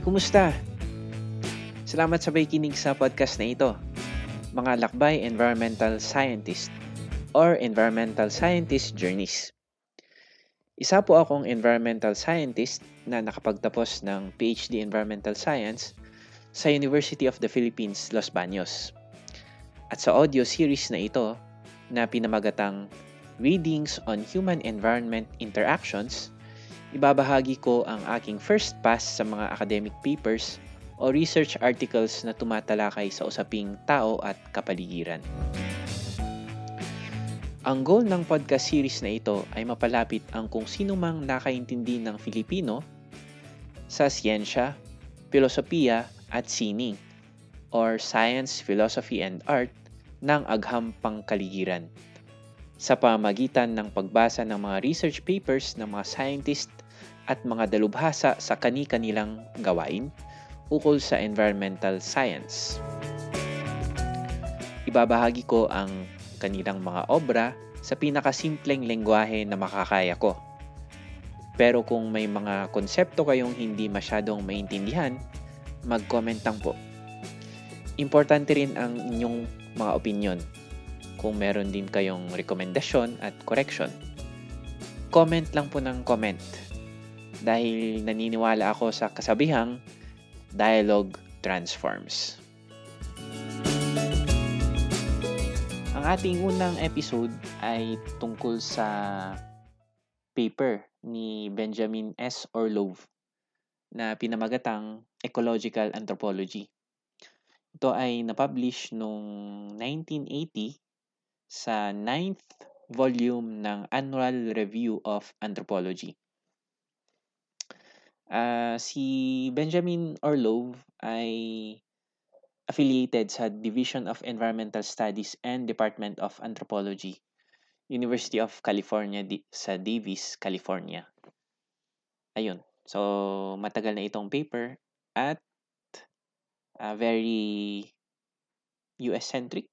Kumusta? Salamat sa kinig sa podcast na ito. Mga Lakbay Environmental Scientist or Environmental Scientist Journeys. Isa po akong environmental scientist na nakapagtapos ng PhD Environmental Science sa University of the Philippines, Los Baños. At sa audio series na ito na pinamagatang Readings on Human Environment Interactions, ibabahagi ko ang aking first pass sa mga academic papers o research articles na tumatalakay sa usaping tao at kapaligiran. Ang goal ng podcast series na ito ay mapalapit ang kung sino mang nakaintindi ng Filipino sa siyensya, filosofiya at sining or science, philosophy, and art ng agham pangkaligiran sa pamagitan ng pagbasa ng mga research papers ng mga scientist at mga dalubhasa sa kani-kanilang gawain ukol sa environmental science. Ibabahagi ko ang kanilang mga obra sa pinakasimpleng lengguwahe na makakaya ko. Pero kung may mga konsepto kayong hindi masyadong maintindihan, mag-comment lang po. Importante rin ang inyong mga opinion. Kung meron din kayong rekomendasyon at correction, comment lang po ng comment. Dahil naniniwala ako sa kasabihang dialogue transforms. Ang ating unang episode ay tungkol sa paper ni Benjamin S. Orlov na pinamagatang Ecological Anthropology. Ito ay napublish noong 1980 sa 9th volume ng Annual Review of Anthropology. Uh, si Benjamin Orlov ay affiliated sa Division of Environmental Studies and Department of Anthropology, University of California sa Davis, California. Ayun. So, matagal na itong paper at uh, very US-centric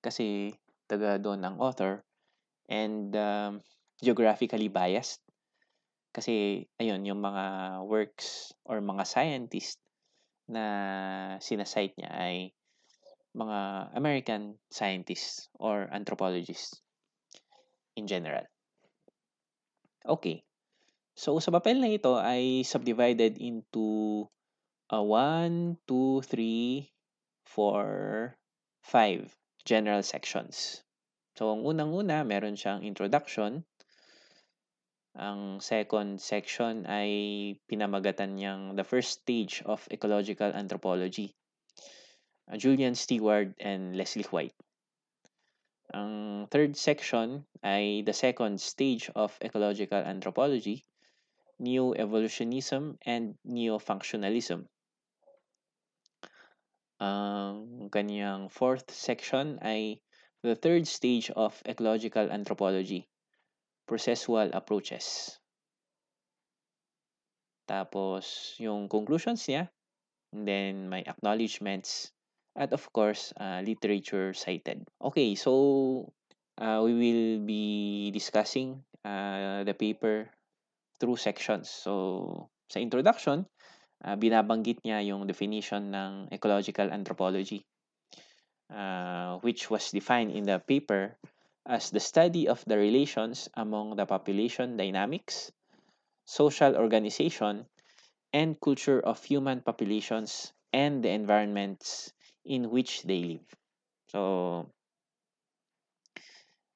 kasi taga doon ang author and um, geographically biased kasi ayun yung mga works or mga scientists na sinasite niya ay mga American scientists or anthropologists in general. Okay. So, sa papel na ito ay subdivided into uh, 1, 2, 3, 4, 5 general sections. So, ang unang-una, meron siyang introduction, ang second section ay pinamagatan niyang The First Stage of Ecological Anthropology. Uh, Julian Stewart and Leslie White. Ang third section ay The Second Stage of Ecological Anthropology, Neo-Evolutionism and Neo-Functionalism. Ang kanyang fourth section ay The Third Stage of Ecological Anthropology, processual approaches. Tapos, yung conclusions niya, and then may acknowledgements, at of course, uh, literature cited. Okay, so uh, we will be discussing uh, the paper through sections. So, sa introduction, uh, binabanggit niya yung definition ng ecological anthropology, uh, which was defined in the paper as the study of the relations among the population dynamics, social organization, and culture of human populations and the environments in which they live. So,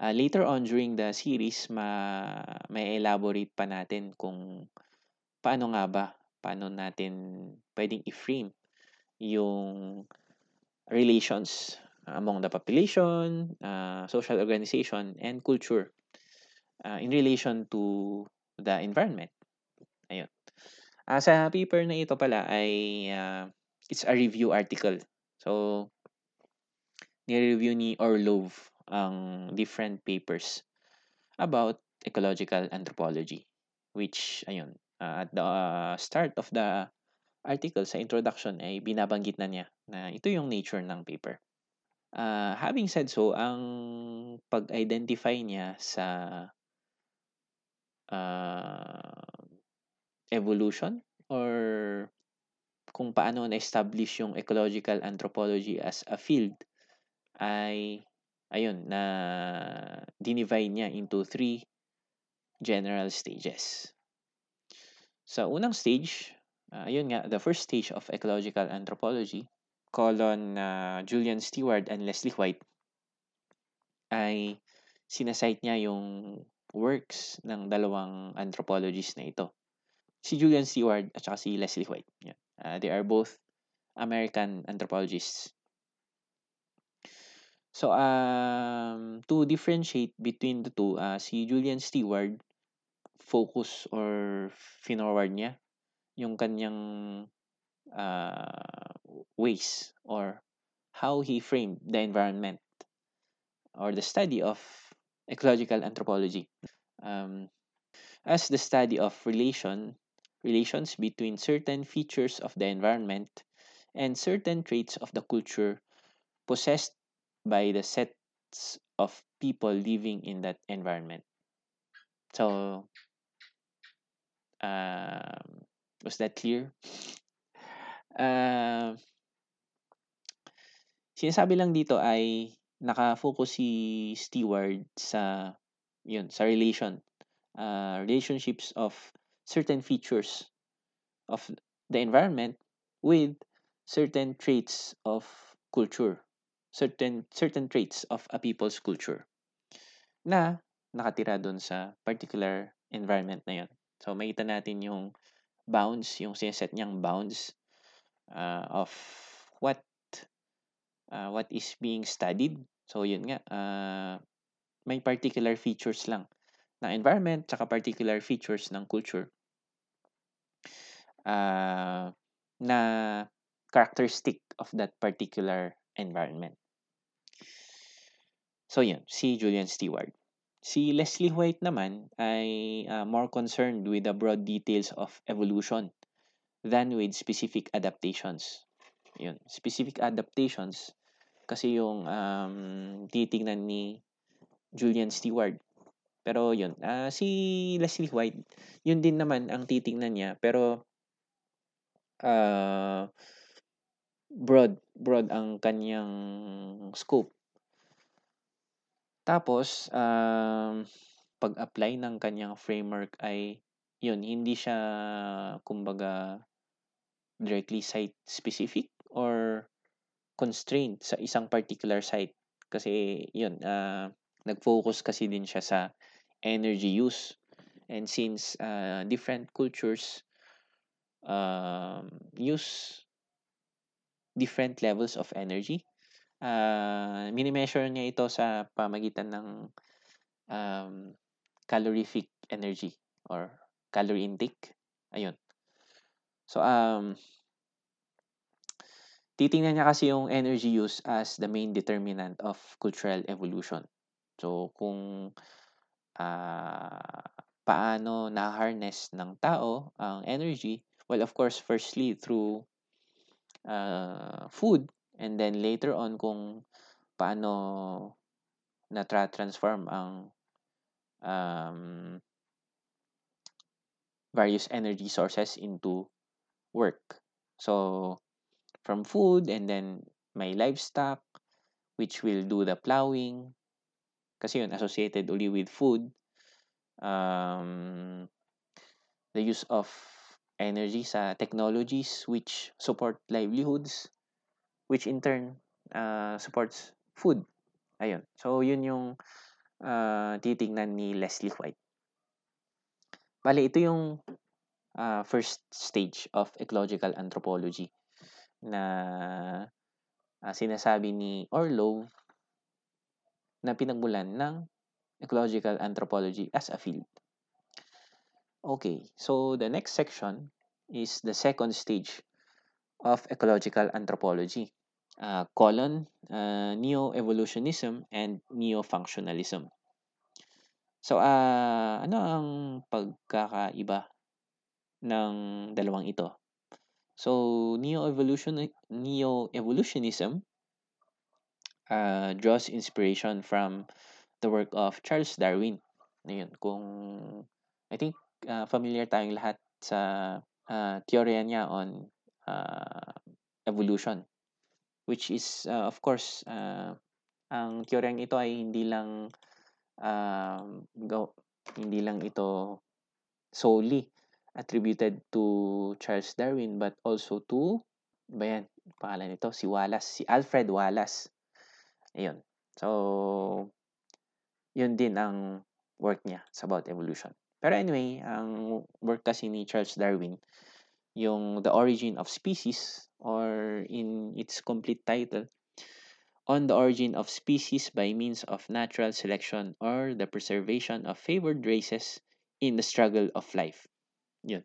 uh, later on during the series, ma may elaborate pa natin kung paano nga ba, paano natin pwedeng i-frame yung relations among the population, uh, social organization, and culture uh, in relation to the environment. Ayun. Uh, sa paper na ito pala ay uh, it's a review article. So, ni-review ni Orlov ang different papers about ecological anthropology which ayun uh, at the uh, start of the article sa introduction ay binabanggit na niya na ito yung nature ng paper. Uh, having said so, ang pag-identify niya sa uh, evolution or kung paano na-establish yung ecological anthropology as a field ay ayun na dinivide niya into three general stages. Sa unang stage, uh, ayun nga, the first stage of ecological anthropology, colon uh, Julian Stewart and Leslie White, ay sinasite niya yung works ng dalawang anthropologists na ito. Si Julian Stewart at saka si Leslie White. Yeah. Uh, they are both American anthropologists. So, um, to differentiate between the two, uh, si Julian Stewart, focus or finorward niya yung kanyang uh, ways or how he framed the environment or the study of ecological anthropology um, as the study of relation relations between certain features of the environment and certain traits of the culture possessed by the sets of people living in that environment. So, um, was that clear? Uh, sinasabi lang dito ay naka-focus si Stewart sa yun, sa relation uh, relationships of certain features of the environment with certain traits of culture certain certain traits of a people's culture na nakatira doon sa particular environment na yon. So makita natin yung bounds, yung sineset niyang bounds uh, of what uh, what is being studied. So yun nga, uh, may particular features lang ng environment tsaka particular features ng culture uh, na characteristic of that particular environment. So yun, si Julian Stewart. Si Leslie White naman ay uh, more concerned with the broad details of evolution than with specific adaptations. Yun, specific adaptations kasi yung um, titingnan ni Julian Stewart pero yun, uh, si Leslie White, yun din naman ang titingnan niya. Pero uh, broad, broad ang kanyang scope. Tapos, um, pag-apply ng kanyang framework ay yun, hindi siya kumbaga directly site specific or constrained sa isang particular site kasi yun uh, nag-focus kasi din siya sa energy use. And since uh, different cultures um, use different levels of energy, uh, minimeasure niya ito sa pamagitan ng um, calorific energy or calorie intake. Ayun. So, um, titingnan niya kasi yung energy use as the main determinant of cultural evolution. So, kung uh, paano na-harness ng tao ang energy? Well, of course, firstly through uh, food and then later on kung paano na-transform ang um, various energy sources into work. So, from food and then may livestock which will do the plowing, kasi yun, associated uli with food. Um, the use of energy sa technologies which support livelihoods, which in turn uh, supports food. Ayun. So, yun yung uh, titingnan ni Leslie White. Bale, ito yung uh, first stage of ecological anthropology na uh, sinasabi ni Orlov na pinagmulan ng ecological anthropology as a field. Okay, so the next section is the second stage of ecological anthropology, uh, colon, uh, neo-evolutionism and neo-functionalism. So, uh, ano ang pagkakaiba ng dalawang ito? So, neo-evolution neo-evolutionism uh, draws inspiration from the work of Charles Darwin. Ayun, kung I think uh, familiar tayong lahat sa uh, teorya niya on uh, evolution which is uh, of course uh, ang teoryang ito ay hindi lang uh, go, hindi lang ito solely attributed to Charles Darwin but also to ba yan, pangalan nito si Wallace si Alfred Wallace. Ayun. So yun din ang work niya sa about evolution. Pero anyway ang work kasi ni Charles Darwin yung The Origin of Species or in its complete title on the origin of species by means of natural selection or the preservation of favored races in the struggle of life. Yun.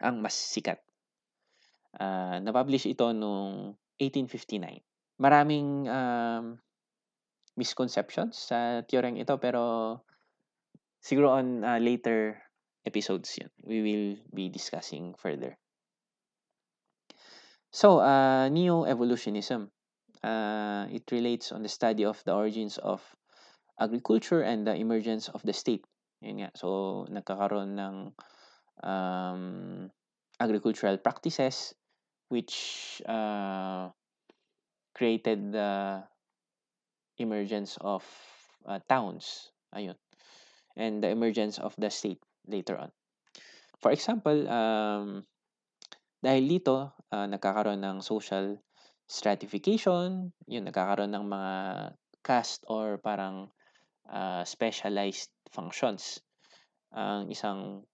Ang mas sikat. Uh, napublish ito noong 1859. Maraming um, misconceptions sa theorem ito pero siguro on uh, later episodes yun, we will be discussing further. So, uh, neo-evolutionism uh, it relates on the study of the origins of agriculture and the emergence of the state. Yun nga. So, nagkakaroon ng um, agricultural practices which uh, created the emergence of uh, towns. Ayun. And the emergence of the state later on. For example, um, dahil dito, uh, nagkakaroon ng social stratification, yun, nagkakaroon ng mga caste or parang uh, specialized functions ang isang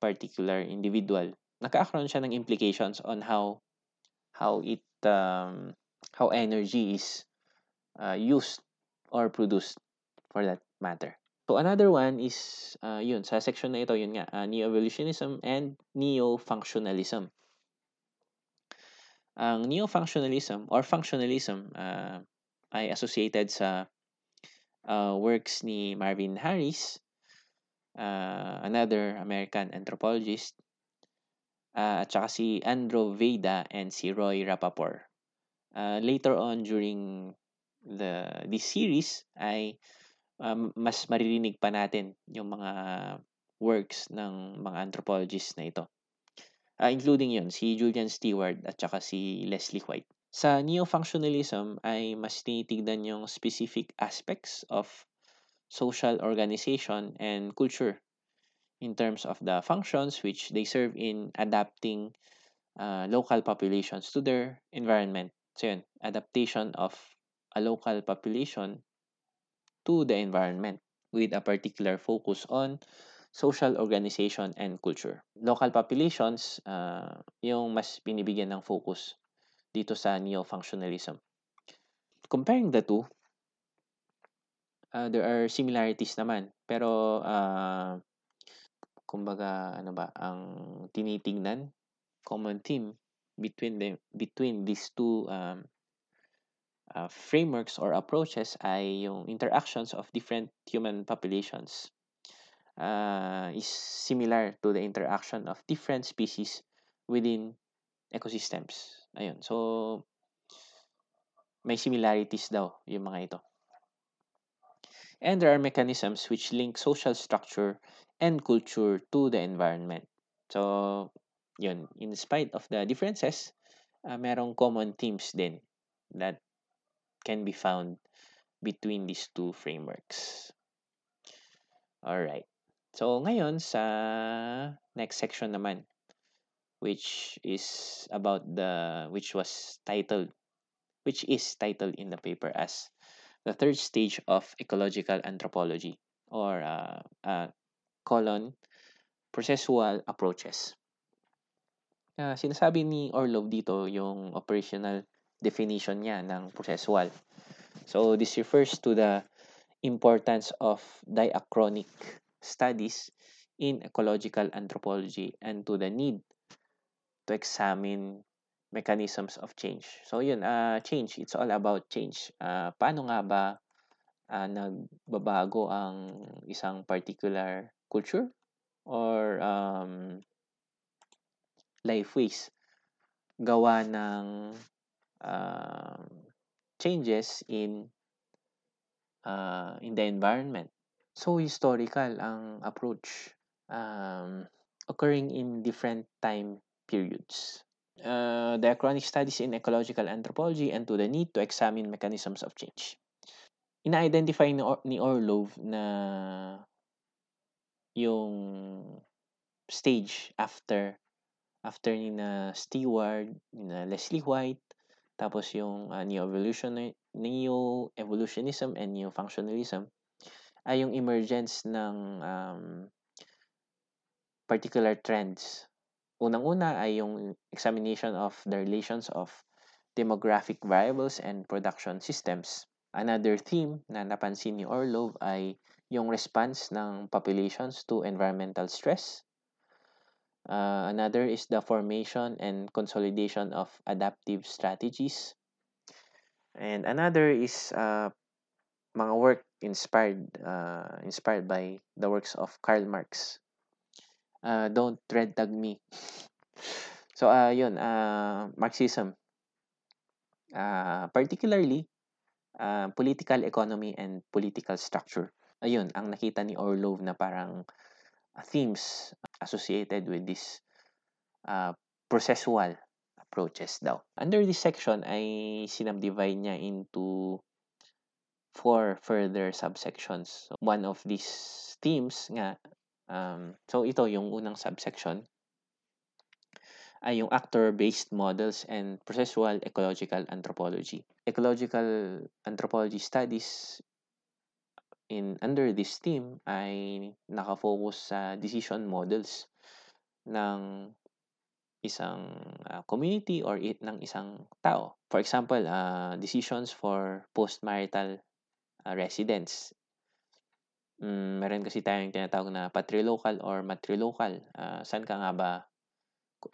particular individual. Nagkakaroon siya ng implications on how how it um, how energy is uh, used or produced for that matter. So another one is uh, yun sa section na ito yun nga uh, neo-evolutionism and neo-functionalism. Ang neo-functionalism or functionalism uh, ay associated sa uh, works ni Marvin Harris, uh, another American anthropologist, uh, at saka si Andrew Veda and si Roy Rappaport. Uh, later on during the this series ay um, mas maririnig pa natin yung mga works ng mga anthropologists na ito. Uh, including yon si Julian Stewart at saka si Leslie White. Sa neo-functionalism ay mas tinitignan yung specific aspects of social organization and culture in terms of the functions which they serve in adapting uh, local populations to their environment. So yun, adaptation of a local population to the environment with a particular focus on social organization and culture. Local populations, uh, yung mas binibigyan ng focus dito sa neo-functionalism. Comparing the two, uh, there are similarities naman. Pero, uh, kumbaga, ano ba, ang tinitingnan, common theme between the between these two um, uh, frameworks or approaches ay yung interactions of different human populations uh, is similar to the interaction of different species within ecosystems. Ayun. So, may similarities daw yung mga ito. And there are mechanisms which link social structure and culture to the environment. So, yun. In spite of the differences, uh, merong common themes din that can be found between these two frameworks. All right. So, ngayon sa next section naman, which is about the, which was titled, which is titled in the paper as the third stage of ecological anthropology or uh, uh, colon processual approaches. Uh, sinasabi ni Orlov dito yung operational definition niya ng processual. So this refers to the importance of diachronic studies in ecological anthropology and to the need to examine mechanisms of change. So yun, uh, change, it's all about change. Uh, paano nga ba uh, nagbabago ang isang particular culture or um, life ways gawa ng uh, changes in uh, in the environment So, historical ang approach um, occurring in different time periods. Uh, diachronic studies in ecological anthropology and to the need to examine mechanisms of change. Ina-identify ni, Or- ni Orlov na yung stage after after ni na Stewart, ni na Leslie White, tapos yung uh, neo-evolution neo-evolutionism and neo-functionalism ay yung emergence ng um, particular trends. Unang-una ay yung examination of the relations of demographic variables and production systems. Another theme na napansin ni Orlov ay yung response ng populations to environmental stress. Uh, another is the formation and consolidation of adaptive strategies. And another is uh, mga work inspired uh, inspired by the works of Karl Marx. Uh, don't red tag me. So uh, yun, uh, Marxism. Uh, particularly uh, political economy and political structure. Ayun, ang nakita ni Orlov na parang themes associated with this uh, processual approaches daw. Under this section ay sinubdivide niya into four further subsections. One of these themes nga, um, so ito yung unang subsection, ay yung actor-based models and processual ecological anthropology. Ecological anthropology studies in under this theme ay nakafocus sa decision models ng isang uh, community or it ng isang tao. For example, uh, decisions for post-marital uh, residents. Mm, meron kasi tayong tinatawag na patrilocal or matrilocal. Uh, saan ka nga ba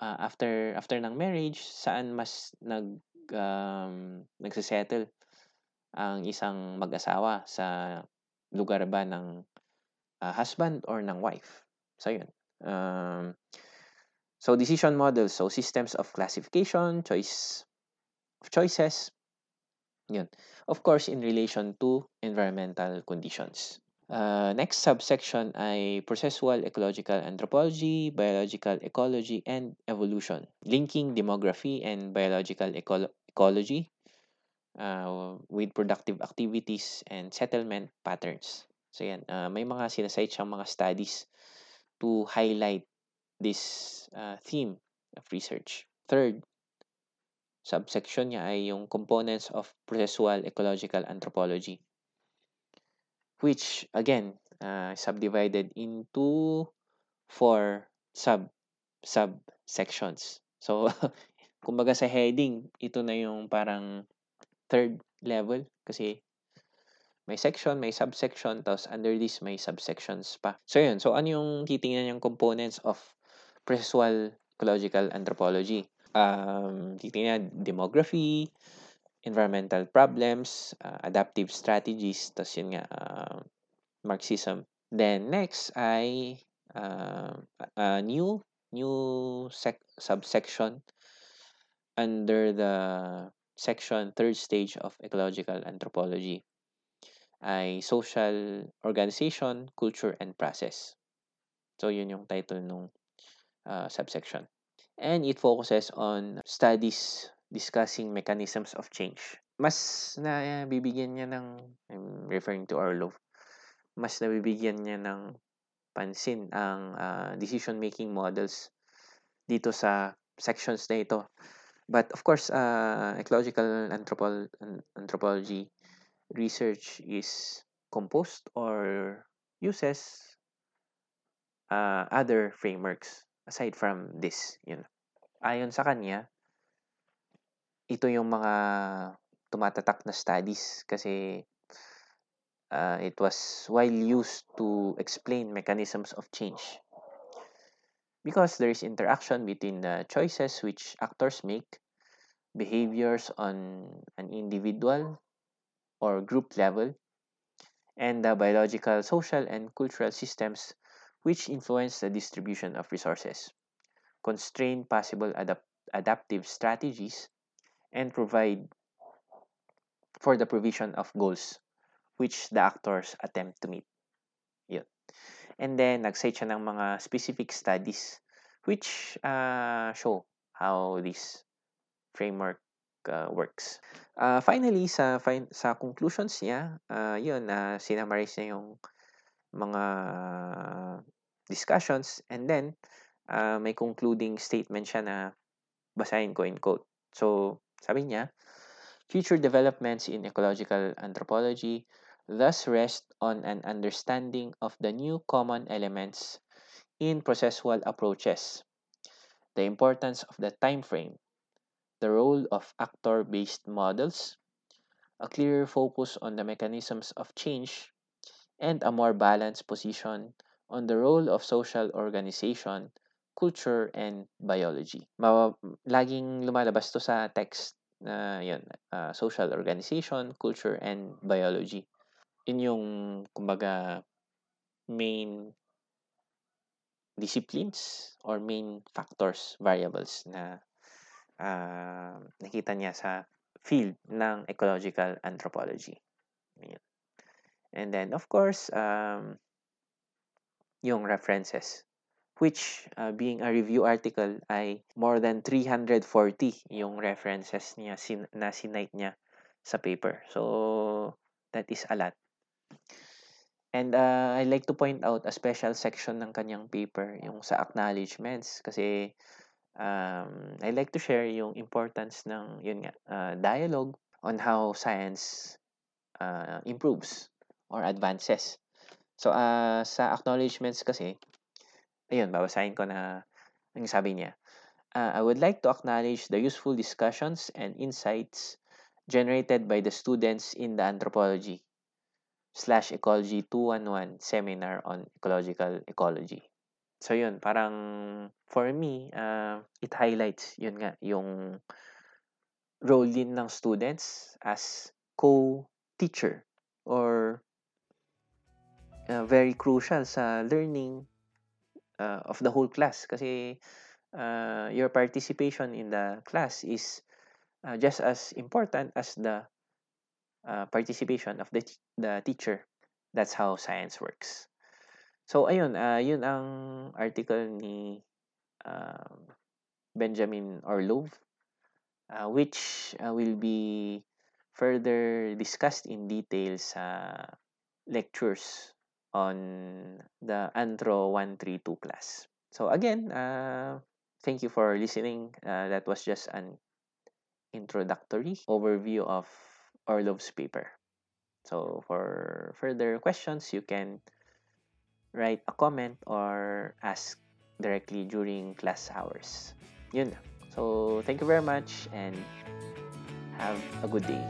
uh, after after ng marriage, saan mas nag um, nagse-settle ang isang mag-asawa sa lugar ba ng uh, husband or ng wife. So yun. Um, so decision models, so systems of classification, choice of choices. Yun. Of course, in relation to environmental conditions. Uh, next subsection ay processual ecological anthropology, biological ecology, and evolution. Linking demography and biological eco- ecology uh, with productive activities and settlement patterns. So yan, uh, may mga sinasite siyang mga studies to highlight this uh, theme of research. Third, subsection niya ay yung components of processual ecological anthropology which again uh, subdivided into four sub subsections. So kumbaga sa heading, ito na yung parang third level kasi may section, may subsection, tapos under this may subsections pa. So yun, so ano yung titingnan yung components of processual ecological anthropology? Um, titingnan demography, environmental problems, uh, adaptive strategies, tapos yun nga, uh, Marxism. Then next ay uh, a new new sec- subsection under the section third stage of ecological anthropology ay social organization, culture, and process. So, yun yung title nung uh, subsection. And it focuses on studies discussing mechanisms of change. Mas na bibigyan niya ng, I'm referring to Orlov, mas nabibigyan niya ng pansin ang uh, decision-making models dito sa sections na ito. But of course, uh, ecological anthropo- anthropology research is composed or uses uh, other frameworks aside from this. Yun. Ayon sa kanya, ito yung mga tumatatak na studies kasi uh, it was widely used to explain mechanisms of change. Because there is interaction between the choices which actors make, behaviors on an individual or group level, and the biological, social, and cultural systems which influence the distribution of resources, constrain possible adapt- adaptive strategies, and provide for the provision of goals which the actors attempt to meet. Yun. And then, nag-cite siya ng mga specific studies which uh, show how this framework uh, works. Uh, finally, sa fin- sa conclusions niya, uh, yun, uh, sinamarize niya yung mga discussions and then uh, may concluding statement siya na basahin ko in quote. So, sabi niya, future developments in ecological anthropology thus rest on an understanding of the new common elements in processual approaches, the importance of the time frame, the role of actor-based models, a clearer focus on the mechanisms of change, and a more balanced position on the role of social organization, culture, and biology. Ma- laging lumalabas to sa text na yun, uh, social organization, culture, and biology. Yun yung, kumbaga, main disciplines or main factors, variables na uh, nakita niya sa field ng ecological anthropology. And then, of course, um, yung references which uh, being a review article ay more than 340 yung references niya sin- na sinite niya sa paper. So, that is a lot. And uh, I like to point out a special section ng kanyang paper, yung sa acknowledgements. Kasi um, I like to share yung importance ng yun nga, uh, dialogue on how science uh, improves or advances. So uh, sa acknowledgements kasi, ayun, babasahin ko na yung sabi niya. Uh, I would like to acknowledge the useful discussions and insights generated by the students in the anthropology slash ecology 211 seminar on ecological ecology. So yun, parang for me, uh, it highlights yun nga, yung role din ng students as co-teacher or uh, very crucial sa learning uh, of the whole class kasi uh, your participation in the class is uh, just as important as the uh, participation of the, the teacher. That's how science works. So ayun, uh, yun ang article ni uh, Benjamin Orlov uh, which uh, will be further discussed in detail sa lectures on the Antro 132 class. So again, uh, thank you for listening. Uh, that was just an introductory overview of Orlov's paper. So for further questions, you can write a comment or ask directly during class hours. Yun. So thank you very much and have a good day.